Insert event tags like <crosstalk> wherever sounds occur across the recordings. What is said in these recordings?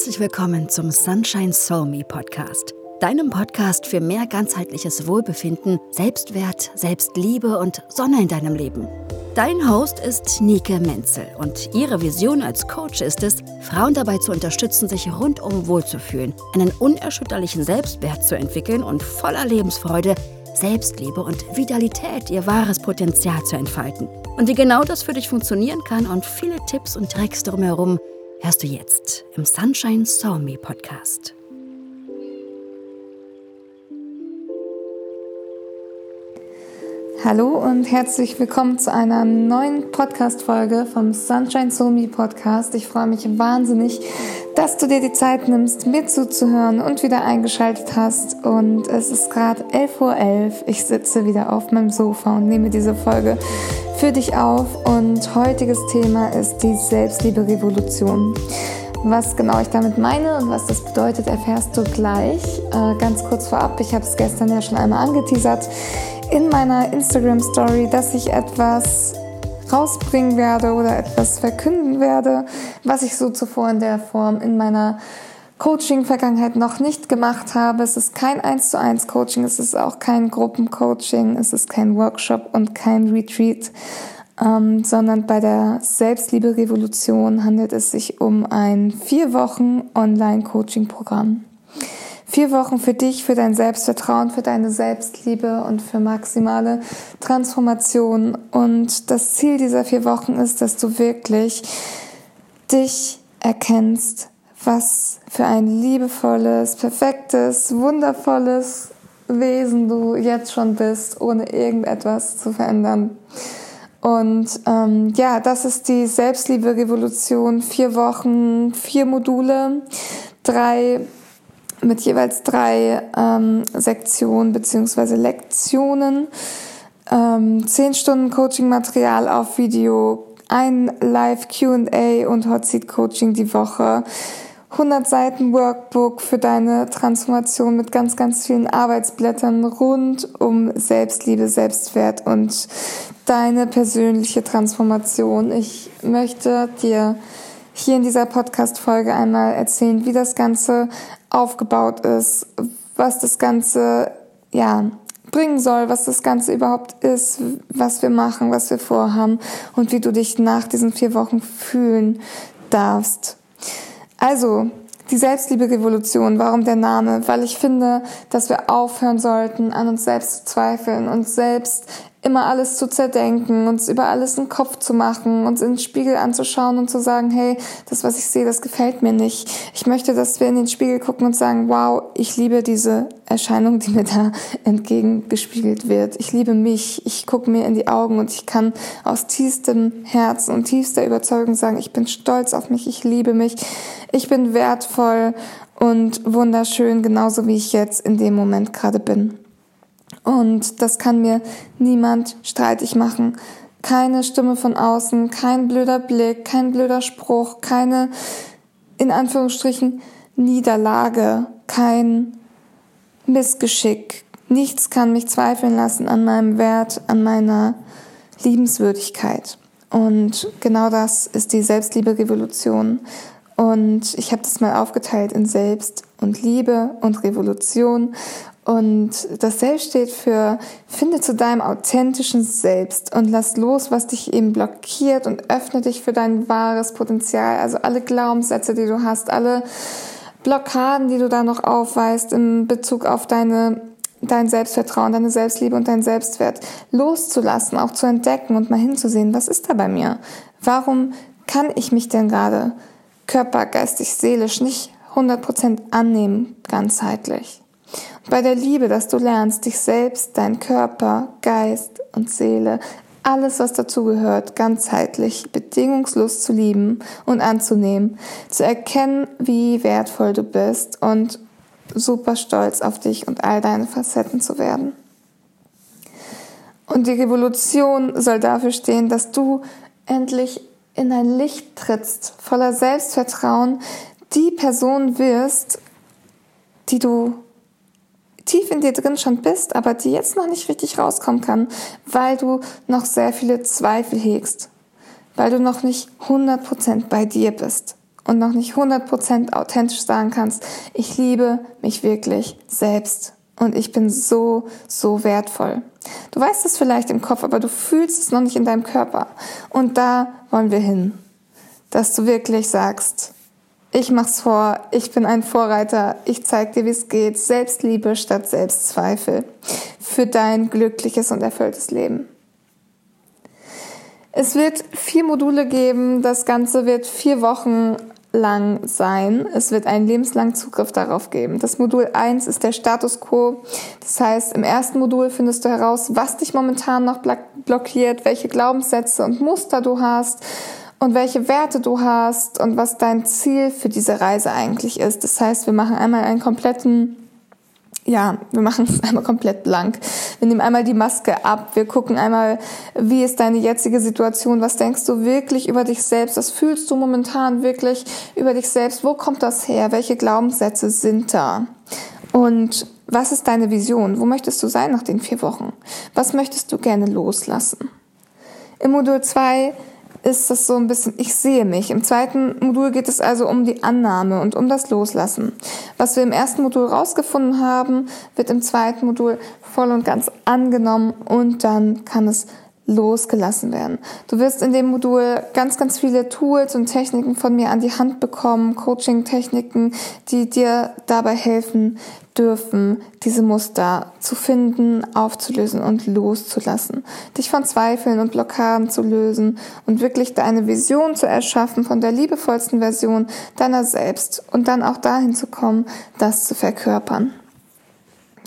Herzlich willkommen zum Sunshine Soul Me Podcast, deinem Podcast für mehr ganzheitliches Wohlbefinden, Selbstwert, Selbstliebe und Sonne in deinem Leben. Dein Host ist Nike Menzel und ihre Vision als Coach ist es, Frauen dabei zu unterstützen, sich rundum wohlzufühlen, einen unerschütterlichen Selbstwert zu entwickeln und voller Lebensfreude Selbstliebe und Vitalität ihr wahres Potenzial zu entfalten. Und wie genau das für dich funktionieren kann und viele Tipps und Tricks drumherum hörst du jetzt im Sunshine Saw Me Podcast. Hallo und herzlich willkommen zu einer neuen Podcast-Folge vom Sunshine Somi Podcast. Ich freue mich wahnsinnig, dass du dir die Zeit nimmst, mir zuzuhören und wieder eingeschaltet hast. Und es ist gerade 11.11 Uhr. Ich sitze wieder auf meinem Sofa und nehme diese Folge für dich auf. Und heutiges Thema ist die Selbstliebe-Revolution. Was genau ich damit meine und was das bedeutet, erfährst du gleich. Äh, ganz kurz vorab, ich habe es gestern ja schon einmal angeteasert in meiner Instagram-Story, dass ich etwas rausbringen werde oder etwas verkünden werde, was ich so zuvor in der Form in meiner Coaching-Vergangenheit noch nicht gemacht habe. Es ist kein 1 zu 1 Coaching, es ist auch kein Gruppencoaching, es ist kein Workshop und kein Retreat, ähm, sondern bei der Selbstliebe-Revolution handelt es sich um ein vier Wochen Online-Coaching-Programm. Vier Wochen für dich, für dein Selbstvertrauen, für deine Selbstliebe und für maximale Transformation. Und das Ziel dieser vier Wochen ist, dass du wirklich dich erkennst, was für ein liebevolles, perfektes, wundervolles Wesen du jetzt schon bist, ohne irgendetwas zu verändern. Und ähm, ja, das ist die Selbstliebe-Revolution. Vier Wochen, vier Module, drei mit jeweils drei ähm, Sektionen beziehungsweise Lektionen, ähm, zehn Stunden Coaching-Material auf Video, ein Live Q&A und Hot Seat Coaching die Woche, 100 Seiten Workbook für deine Transformation mit ganz, ganz vielen Arbeitsblättern rund um Selbstliebe, Selbstwert und deine persönliche Transformation. Ich möchte dir hier in dieser Podcast-Folge einmal erzählen, wie das Ganze aufgebaut ist, was das Ganze, ja, bringen soll, was das Ganze überhaupt ist, was wir machen, was wir vorhaben und wie du dich nach diesen vier Wochen fühlen darfst. Also, die Selbstliebe-Revolution, warum der Name? Weil ich finde, dass wir aufhören sollten, an uns selbst zu zweifeln, uns selbst immer alles zu zerdenken, uns über alles einen Kopf zu machen, uns in den Spiegel anzuschauen und zu sagen, hey, das, was ich sehe, das gefällt mir nicht. Ich möchte, dass wir in den Spiegel gucken und sagen, wow, ich liebe diese Erscheinung, die mir da <laughs> entgegengespiegelt wird. Ich liebe mich, ich gucke mir in die Augen und ich kann aus tiefstem Herzen und tiefster Überzeugung sagen, ich bin stolz auf mich, ich liebe mich, ich bin wertvoll und wunderschön, genauso wie ich jetzt in dem Moment gerade bin. Und das kann mir niemand streitig machen. Keine Stimme von außen, kein blöder Blick, kein blöder Spruch, keine, in Anführungsstrichen, Niederlage, kein Missgeschick. Nichts kann mich zweifeln lassen an meinem Wert, an meiner Liebenswürdigkeit. Und genau das ist die Selbstliebe-Revolution. Und ich habe das mal aufgeteilt in Selbst und Liebe und Revolution. Und das Selbst steht für finde zu deinem authentischen Selbst und lass los, was dich eben blockiert und öffne dich für dein wahres Potenzial. Also alle Glaubenssätze, die du hast, alle Blockaden, die du da noch aufweist in Bezug auf deine dein Selbstvertrauen, deine Selbstliebe und dein Selbstwert loszulassen, auch zu entdecken und mal hinzusehen, was ist da bei mir? Warum kann ich mich denn gerade körper, geistig, seelisch nicht 100% annehmen, ganzheitlich? bei der Liebe, dass du lernst, dich selbst, dein Körper, Geist und Seele, alles, was dazugehört, ganzheitlich, bedingungslos zu lieben und anzunehmen, zu erkennen, wie wertvoll du bist und super stolz auf dich und all deine Facetten zu werden. Und die Revolution soll dafür stehen, dass du endlich in ein Licht trittst, voller Selbstvertrauen, die Person wirst, die du tief in dir drin schon bist, aber die jetzt noch nicht richtig rauskommen kann, weil du noch sehr viele Zweifel hegst, weil du noch nicht 100% bei dir bist. und noch nicht 100% authentisch sagen kannst, ich liebe mich wirklich selbst und ich bin so, so wertvoll. Du weißt es vielleicht im Kopf, aber du fühlst es noch nicht in deinem Körper. Und da wollen wir hin, dass du wirklich sagst, ich mach's vor, ich bin ein Vorreiter, ich zeig dir, wie es geht. Selbstliebe statt Selbstzweifel für dein glückliches und erfülltes Leben. Es wird vier Module geben. Das Ganze wird vier Wochen lang sein. Es wird einen lebenslangen Zugriff darauf geben. Das Modul 1 ist der Status quo. Das heißt, im ersten Modul findest du heraus, was dich momentan noch blockiert, welche Glaubenssätze und Muster du hast und welche Werte du hast und was dein Ziel für diese Reise eigentlich ist. Das heißt, wir machen einmal einen kompletten ja, wir machen es <laughs> einmal komplett blank. Wir nehmen einmal die Maske ab. Wir gucken einmal, wie ist deine jetzige Situation? Was denkst du wirklich über dich selbst? Was fühlst du momentan wirklich über dich selbst? Wo kommt das her? Welche Glaubenssätze sind da? Und was ist deine Vision? Wo möchtest du sein nach den vier Wochen? Was möchtest du gerne loslassen? Im Modul 2 ist das so ein bisschen, ich sehe mich. Im zweiten Modul geht es also um die Annahme und um das Loslassen. Was wir im ersten Modul rausgefunden haben, wird im zweiten Modul voll und ganz angenommen und dann kann es losgelassen werden. Du wirst in dem Modul ganz, ganz viele Tools und Techniken von mir an die Hand bekommen, Coaching-Techniken, die dir dabei helfen dürfen, diese Muster zu finden, aufzulösen und loszulassen. Dich von Zweifeln und Blockaden zu lösen und wirklich deine Vision zu erschaffen von der liebevollsten Version deiner selbst und dann auch dahin zu kommen, das zu verkörpern.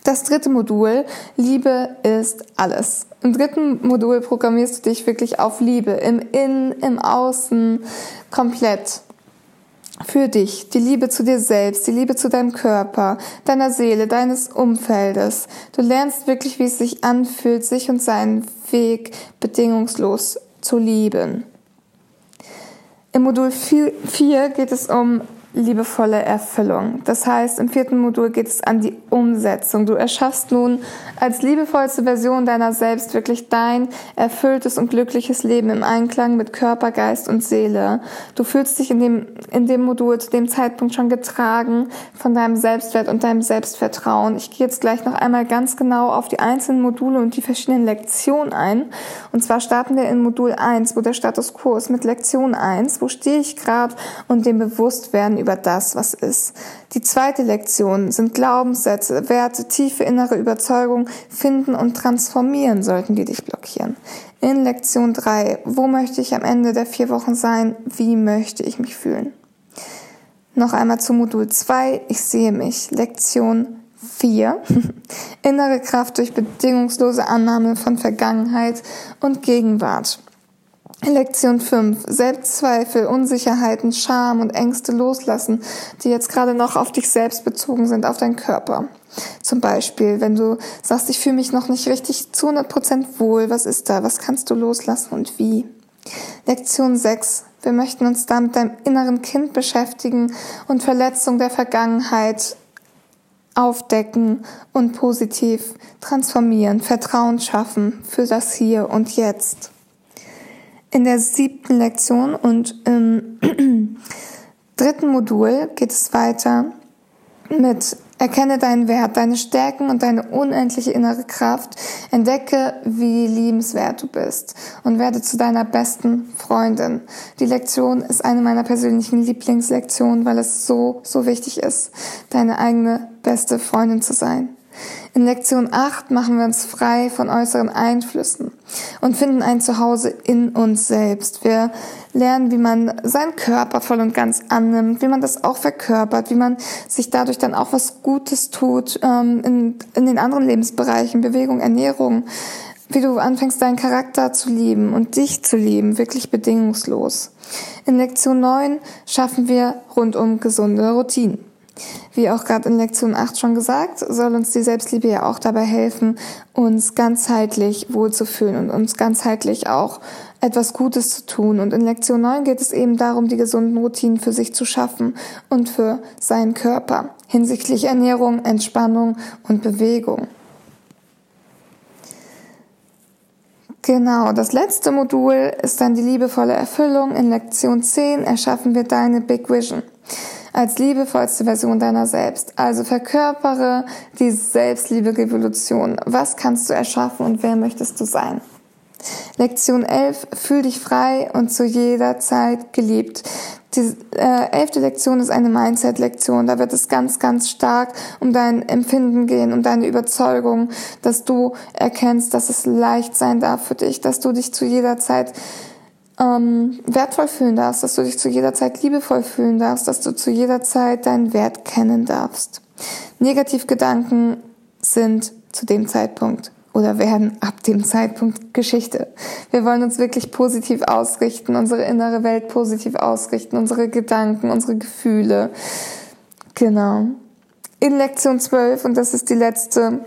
Das dritte Modul, Liebe ist alles. Im dritten Modul programmierst du dich wirklich auf Liebe, im Innen, im Außen, komplett. Für dich, die Liebe zu dir selbst, die Liebe zu deinem Körper, deiner Seele, deines Umfeldes. Du lernst wirklich, wie es sich anfühlt, sich und seinen Weg bedingungslos zu lieben. Im Modul 4 geht es um liebevolle Erfüllung. Das heißt, im vierten Modul geht es an die Umsetzung. Du erschaffst nun als liebevollste Version deiner selbst wirklich dein erfülltes und glückliches Leben im Einklang mit Körper, Geist und Seele. Du fühlst dich in dem, in dem Modul zu dem Zeitpunkt schon getragen von deinem Selbstwert und deinem Selbstvertrauen. Ich gehe jetzt gleich noch einmal ganz genau auf die einzelnen Module und die verschiedenen Lektionen ein. Und zwar starten wir in Modul 1, wo der Status quo ist mit Lektion 1. Wo stehe ich gerade und dem Bewusstwerden über das, was ist. Die zweite Lektion sind Glaubenssätze, Werte, tiefe innere Überzeugung finden und transformieren sollten, die dich blockieren. In Lektion 3, wo möchte ich am Ende der vier Wochen sein? Wie möchte ich mich fühlen? Noch einmal zu Modul 2, ich sehe mich. Lektion 4. <laughs> Innere Kraft durch bedingungslose Annahme von Vergangenheit und Gegenwart. Lektion 5. Selbstzweifel, Unsicherheiten, Scham und Ängste loslassen, die jetzt gerade noch auf dich selbst bezogen sind, auf deinen Körper. Zum Beispiel, wenn du sagst, ich fühle mich noch nicht richtig zu 100% wohl, was ist da? Was kannst du loslassen und wie? Lektion 6. Wir möchten uns da mit deinem inneren Kind beschäftigen und Verletzung der Vergangenheit aufdecken und positiv transformieren, Vertrauen schaffen für das Hier und Jetzt. In der siebten Lektion und im <clears throat> dritten Modul geht es weiter mit Erkenne deinen Wert, deine Stärken und deine unendliche innere Kraft. Entdecke, wie liebenswert du bist und werde zu deiner besten Freundin. Die Lektion ist eine meiner persönlichen Lieblingslektionen, weil es so, so wichtig ist, deine eigene beste Freundin zu sein. In Lektion 8 machen wir uns frei von äußeren Einflüssen und finden ein Zuhause in uns selbst. Wir lernen, wie man seinen Körper voll und ganz annimmt, wie man das auch verkörpert, wie man sich dadurch dann auch was Gutes tut ähm, in, in den anderen Lebensbereichen, Bewegung, Ernährung, wie du anfängst, deinen Charakter zu lieben und dich zu lieben, wirklich bedingungslos. In Lektion 9 schaffen wir rundum gesunde Routinen. Wie auch gerade in Lektion 8 schon gesagt, soll uns die Selbstliebe ja auch dabei helfen, uns ganzheitlich wohlzufühlen und uns ganzheitlich auch etwas Gutes zu tun. Und in Lektion 9 geht es eben darum, die gesunden Routinen für sich zu schaffen und für seinen Körper hinsichtlich Genau, das letzte Modul ist dann die liebevolle Erfüllung. In Lektion 10 erschaffen wir deine Big Vision als liebevollste Version deiner selbst. Also verkörpere die Selbstliebe-Revolution. Was kannst du erschaffen und wer möchtest du sein? Lektion 11, fühl dich frei und zu jeder Zeit geliebt. Die äh, elfte Lektion ist eine Mindset-Lektion. Da wird es ganz, ganz stark um dein Empfinden gehen, um deine Überzeugung, dass du erkennst, dass es leicht sein darf für dich, dass du dich zu jeder Zeit ähm, wertvoll fühlen darfst, dass du dich zu jeder Zeit liebevoll fühlen darfst, dass du zu jeder Zeit deinen Wert kennen darfst. Negativgedanken sind zu dem Zeitpunkt oder werden ab dem Zeitpunkt Geschichte. Wir wollen uns wirklich positiv ausrichten, unsere innere Welt positiv ausrichten, unsere Gedanken, unsere Gefühle. Genau. In Lektion 12, und das ist die letzte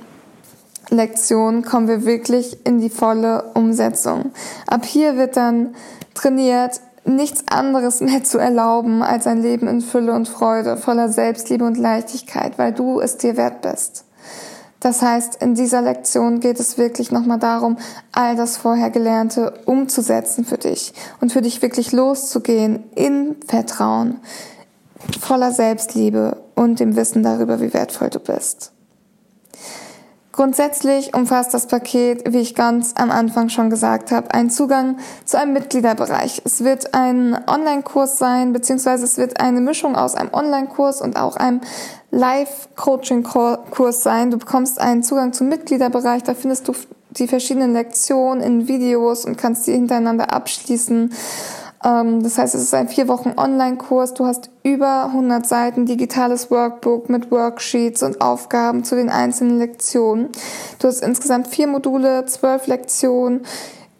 Lektion, kommen wir wirklich in die volle Umsetzung. Ab hier wird dann trainiert, nichts anderes mehr zu erlauben als ein Leben in Fülle und Freude, voller Selbstliebe und Leichtigkeit, weil du es dir wert bist. Das heißt, in dieser Lektion geht es wirklich nochmal darum, all das vorher Gelernte umzusetzen für dich und für dich wirklich loszugehen in Vertrauen, voller Selbstliebe und dem Wissen darüber, wie wertvoll du bist. Grundsätzlich umfasst das Paket, wie ich ganz am Anfang schon gesagt habe, einen Zugang zu einem Mitgliederbereich. Es wird ein Online-Kurs sein, beziehungsweise es wird eine Mischung aus einem Online-Kurs und auch einem Live-Coaching-Kurs sein. Du bekommst einen Zugang zum Mitgliederbereich, da findest du die verschiedenen Lektionen in Videos und kannst die hintereinander abschließen. Ähm, das heißt, es ist ein vier Wochen Online-Kurs. Du hast über 100 Seiten digitales Workbook mit Worksheets und Aufgaben zu den einzelnen Lektionen. Du hast insgesamt vier Module, zwölf Lektionen,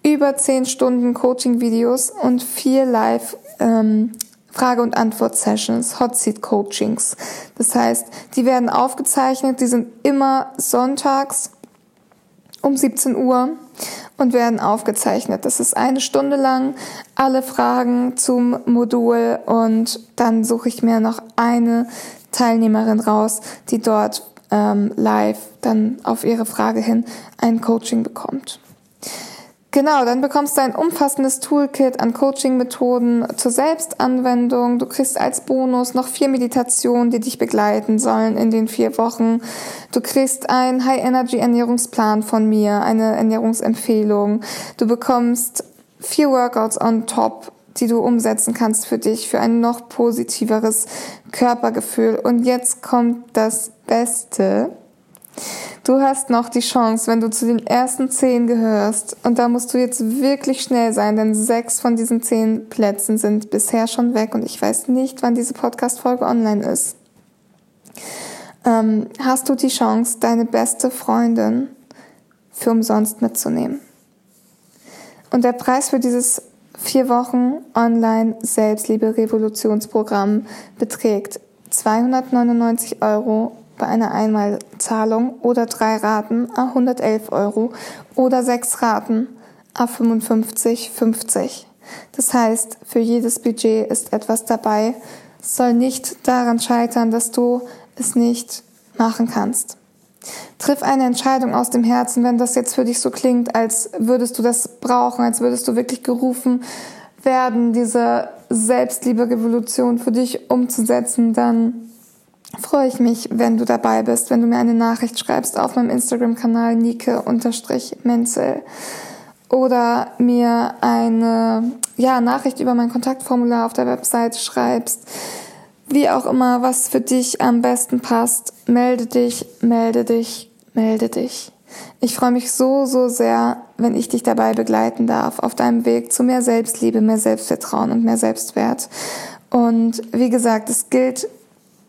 über zehn Stunden Coaching-Videos und vier Live ähm, Frage- und Antwort-Sessions, Hot Seat Coachings. Das heißt, die werden aufgezeichnet, die sind immer sonntags um 17 Uhr und werden aufgezeichnet. Das ist eine Stunde lang alle Fragen zum Modul und dann suche ich mir noch eine Teilnehmerin raus, die dort ähm, live dann auf ihre Frage hin ein Coaching bekommt. Genau, dann bekommst du ein umfassendes Toolkit an Coaching-Methoden zur Selbstanwendung. Du kriegst als Bonus noch vier Meditationen, die dich begleiten sollen in den vier Wochen. Du kriegst einen High-Energy-Ernährungsplan von mir, eine Ernährungsempfehlung. Du bekommst vier Workouts on top die du umsetzen kannst für dich, für ein noch positiveres Körpergefühl. Und jetzt kommt das Beste. Du hast noch die Chance, wenn du zu den ersten zehn gehörst, und da musst du jetzt wirklich schnell sein, denn sechs von diesen zehn Plätzen sind bisher schon weg und ich weiß nicht, wann diese Podcast-Folge online ist. Ähm, hast du die Chance, deine beste Freundin für umsonst mitzunehmen? Und der Preis für dieses vier Wochen Online Selbstliebe Revolutionsprogramm beträgt 299 Euro bei einer Einmalzahlung oder drei Raten a 111 Euro oder sechs Raten a 55,50. Das heißt, für jedes Budget ist etwas dabei. Es soll nicht daran scheitern, dass du es nicht machen kannst. Triff eine Entscheidung aus dem Herzen, wenn das jetzt für dich so klingt, als würdest du das brauchen, als würdest du wirklich gerufen werden, diese Selbstliebe-Revolution für dich umzusetzen, dann freue ich mich, wenn du dabei bist, wenn du mir eine Nachricht schreibst auf meinem Instagram-Kanal Nike-Menzel oder mir eine ja, Nachricht über mein Kontaktformular auf der Website schreibst. Wie auch immer, was für dich am besten passt, melde dich, melde dich, melde dich. Ich freue mich so, so sehr, wenn ich dich dabei begleiten darf auf deinem Weg zu mehr Selbstliebe, mehr Selbstvertrauen und mehr Selbstwert. Und wie gesagt, es gilt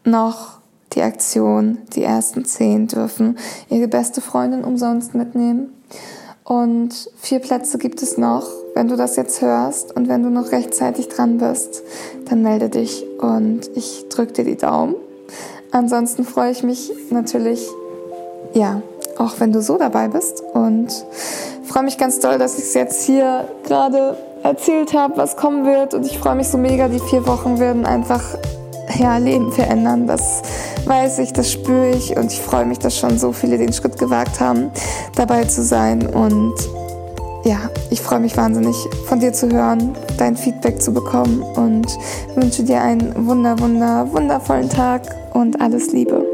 noch die Aktion. Die ersten zehn dürfen ihre beste Freundin umsonst mitnehmen. Und vier Plätze gibt es noch. Wenn du das jetzt hörst und wenn du noch rechtzeitig dran bist, dann melde dich und ich drücke dir die Daumen. Ansonsten freue ich mich natürlich, ja, auch wenn du so dabei bist und freue mich ganz doll, dass ich es jetzt hier gerade erzählt habe, was kommen wird und ich freue mich so mega, die vier Wochen werden einfach ja, Leben verändern. Das weiß ich, das spüre ich und ich freue mich, dass schon so viele den Schritt gewagt haben, dabei zu sein. Und ja, ich freue mich wahnsinnig von dir zu hören, dein Feedback zu bekommen und wünsche dir einen wunder, wunder, wundervollen Tag und alles Liebe.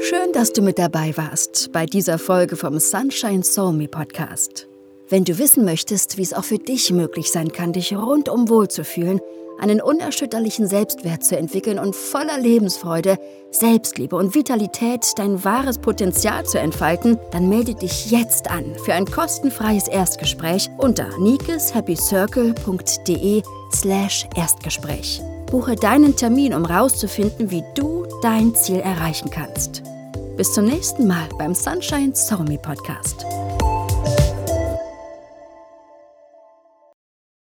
Schön, dass du mit dabei warst bei dieser Folge vom Sunshine Soul Me Podcast. Wenn du wissen möchtest, wie es auch für dich möglich sein kann, dich rundum wohlzufühlen, einen unerschütterlichen Selbstwert zu entwickeln und voller Lebensfreude, Selbstliebe und Vitalität dein wahres Potenzial zu entfalten, dann melde dich jetzt an für ein kostenfreies Erstgespräch unter nikeshappycircle.de slash Erstgespräch. Buche deinen Termin, um herauszufinden, wie du dein Ziel erreichen kannst. Bis zum nächsten Mal beim Sunshine Soul Me Podcast.